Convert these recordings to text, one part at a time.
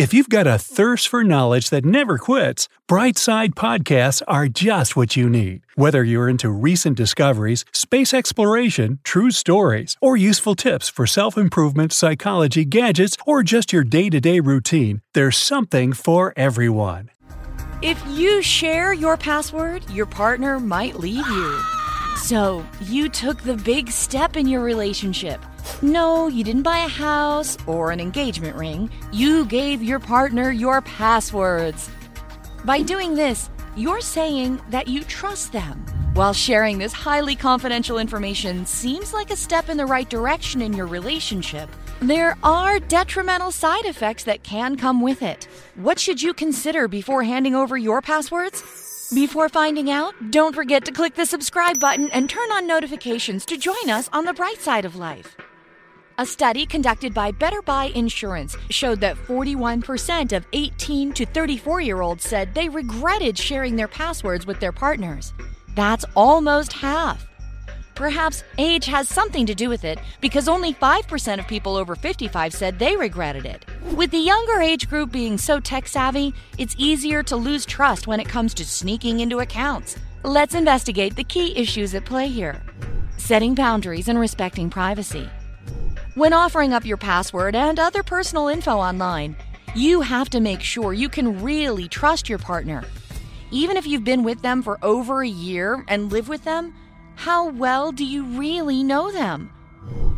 If you've got a thirst for knowledge that never quits, Brightside Podcasts are just what you need. Whether you're into recent discoveries, space exploration, true stories, or useful tips for self improvement, psychology, gadgets, or just your day to day routine, there's something for everyone. If you share your password, your partner might leave you. So, you took the big step in your relationship. No, you didn't buy a house or an engagement ring. You gave your partner your passwords. By doing this, you're saying that you trust them. While sharing this highly confidential information seems like a step in the right direction in your relationship, there are detrimental side effects that can come with it. What should you consider before handing over your passwords? Before finding out, don't forget to click the subscribe button and turn on notifications to join us on the bright side of life. A study conducted by Better Buy Insurance showed that 41% of 18 to 34 year olds said they regretted sharing their passwords with their partners. That's almost half. Perhaps age has something to do with it because only 5% of people over 55 said they regretted it. With the younger age group being so tech savvy, it's easier to lose trust when it comes to sneaking into accounts. Let's investigate the key issues at play here setting boundaries and respecting privacy. When offering up your password and other personal info online, you have to make sure you can really trust your partner. Even if you've been with them for over a year and live with them, how well do you really know them?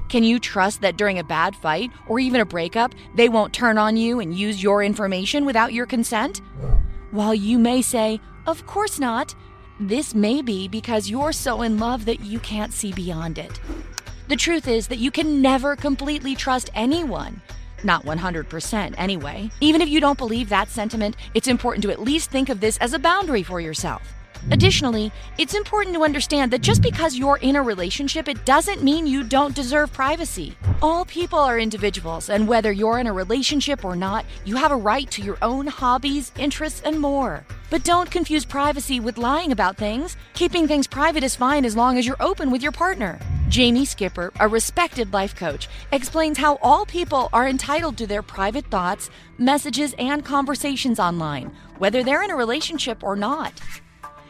Can you trust that during a bad fight or even a breakup, they won't turn on you and use your information without your consent? While you may say, Of course not, this may be because you're so in love that you can't see beyond it. The truth is that you can never completely trust anyone. Not 100% anyway. Even if you don't believe that sentiment, it's important to at least think of this as a boundary for yourself. Additionally, it's important to understand that just because you're in a relationship, it doesn't mean you don't deserve privacy. All people are individuals, and whether you're in a relationship or not, you have a right to your own hobbies, interests, and more. But don't confuse privacy with lying about things. Keeping things private is fine as long as you're open with your partner. Jamie Skipper, a respected life coach, explains how all people are entitled to their private thoughts, messages, and conversations online, whether they're in a relationship or not.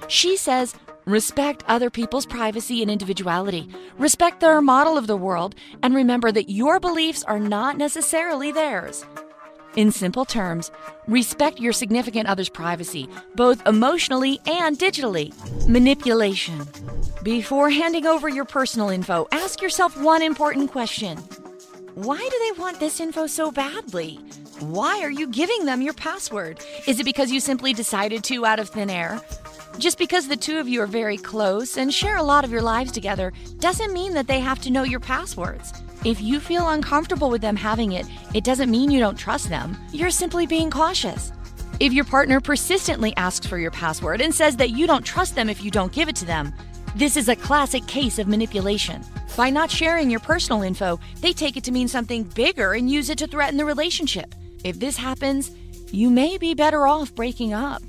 She says, respect other people's privacy and individuality, respect their model of the world, and remember that your beliefs are not necessarily theirs. In simple terms, respect your significant other's privacy, both emotionally and digitally. Manipulation. Before handing over your personal info, ask yourself one important question Why do they want this info so badly? Why are you giving them your password? Is it because you simply decided to out of thin air? Just because the two of you are very close and share a lot of your lives together doesn't mean that they have to know your passwords. If you feel uncomfortable with them having it, it doesn't mean you don't trust them. You're simply being cautious. If your partner persistently asks for your password and says that you don't trust them if you don't give it to them, this is a classic case of manipulation. By not sharing your personal info, they take it to mean something bigger and use it to threaten the relationship. If this happens, you may be better off breaking up.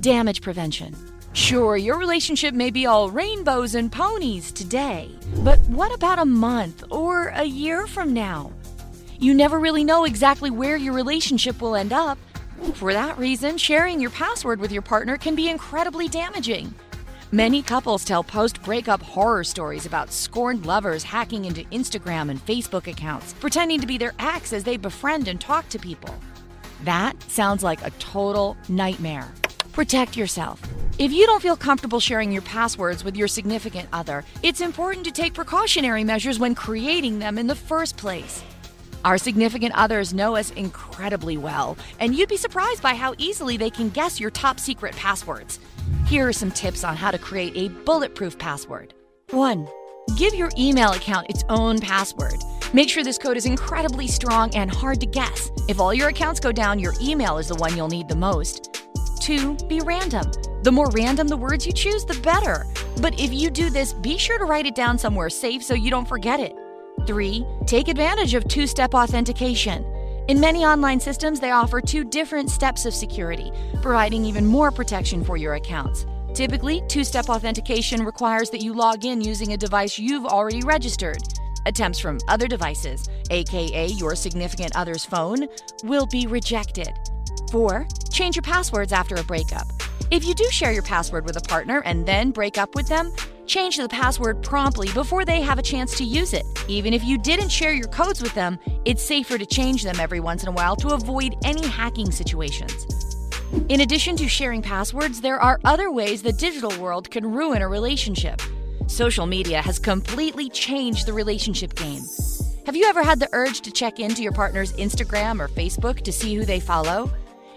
Damage prevention. Sure, your relationship may be all rainbows and ponies today, but what about a month or a year from now? You never really know exactly where your relationship will end up. For that reason, sharing your password with your partner can be incredibly damaging. Many couples tell post breakup horror stories about scorned lovers hacking into Instagram and Facebook accounts, pretending to be their ex as they befriend and talk to people. That sounds like a total nightmare. Protect yourself. If you don't feel comfortable sharing your passwords with your significant other, it's important to take precautionary measures when creating them in the first place. Our significant others know us incredibly well, and you'd be surprised by how easily they can guess your top secret passwords. Here are some tips on how to create a bulletproof password. 1. Give your email account its own password. Make sure this code is incredibly strong and hard to guess. If all your accounts go down, your email is the one you'll need the most. 2. Be random. The more random the words you choose, the better. But if you do this, be sure to write it down somewhere safe so you don't forget it. 3. Take advantage of two step authentication. In many online systems, they offer two different steps of security, providing even more protection for your accounts. Typically, two step authentication requires that you log in using a device you've already registered. Attempts from other devices, aka your significant other's phone, will be rejected. 4. Change your passwords after a breakup. If you do share your password with a partner and then break up with them, change the password promptly before they have a chance to use it. Even if you didn't share your codes with them, it's safer to change them every once in a while to avoid any hacking situations. In addition to sharing passwords, there are other ways the digital world can ruin a relationship. Social media has completely changed the relationship game. Have you ever had the urge to check into your partner's Instagram or Facebook to see who they follow?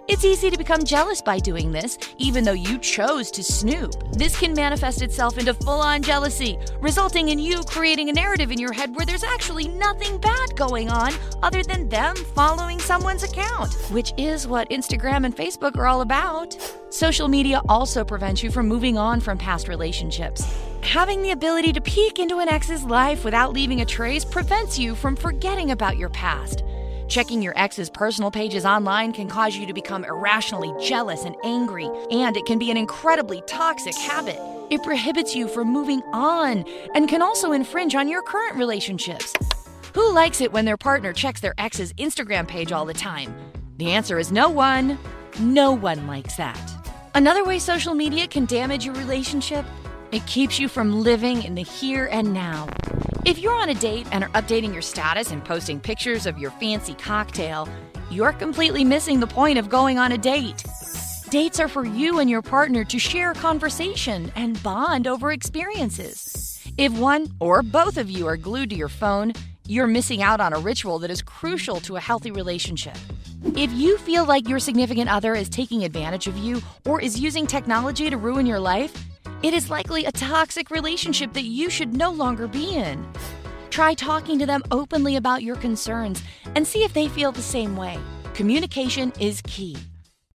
It's easy to become jealous by doing this, even though you chose to snoop. This can manifest itself into full on jealousy, resulting in you creating a narrative in your head where there's actually nothing bad going on other than them following someone's account, which is what Instagram and Facebook are all about. Social media also prevents you from moving on from past relationships. Having the ability to peek into an ex's life without leaving a trace prevents you from forgetting about your past. Checking your ex's personal pages online can cause you to become irrationally jealous and angry, and it can be an incredibly toxic habit. It prohibits you from moving on and can also infringe on your current relationships. Who likes it when their partner checks their ex's Instagram page all the time? The answer is no one. No one likes that. Another way social media can damage your relationship, it keeps you from living in the here and now. If you're on a date and are updating your status and posting pictures of your fancy cocktail, you're completely missing the point of going on a date. Dates are for you and your partner to share conversation and bond over experiences. If one or both of you are glued to your phone, you're missing out on a ritual that is crucial to a healthy relationship. If you feel like your significant other is taking advantage of you or is using technology to ruin your life, it is likely a toxic relationship that you should no longer be in. Try talking to them openly about your concerns and see if they feel the same way. Communication is key.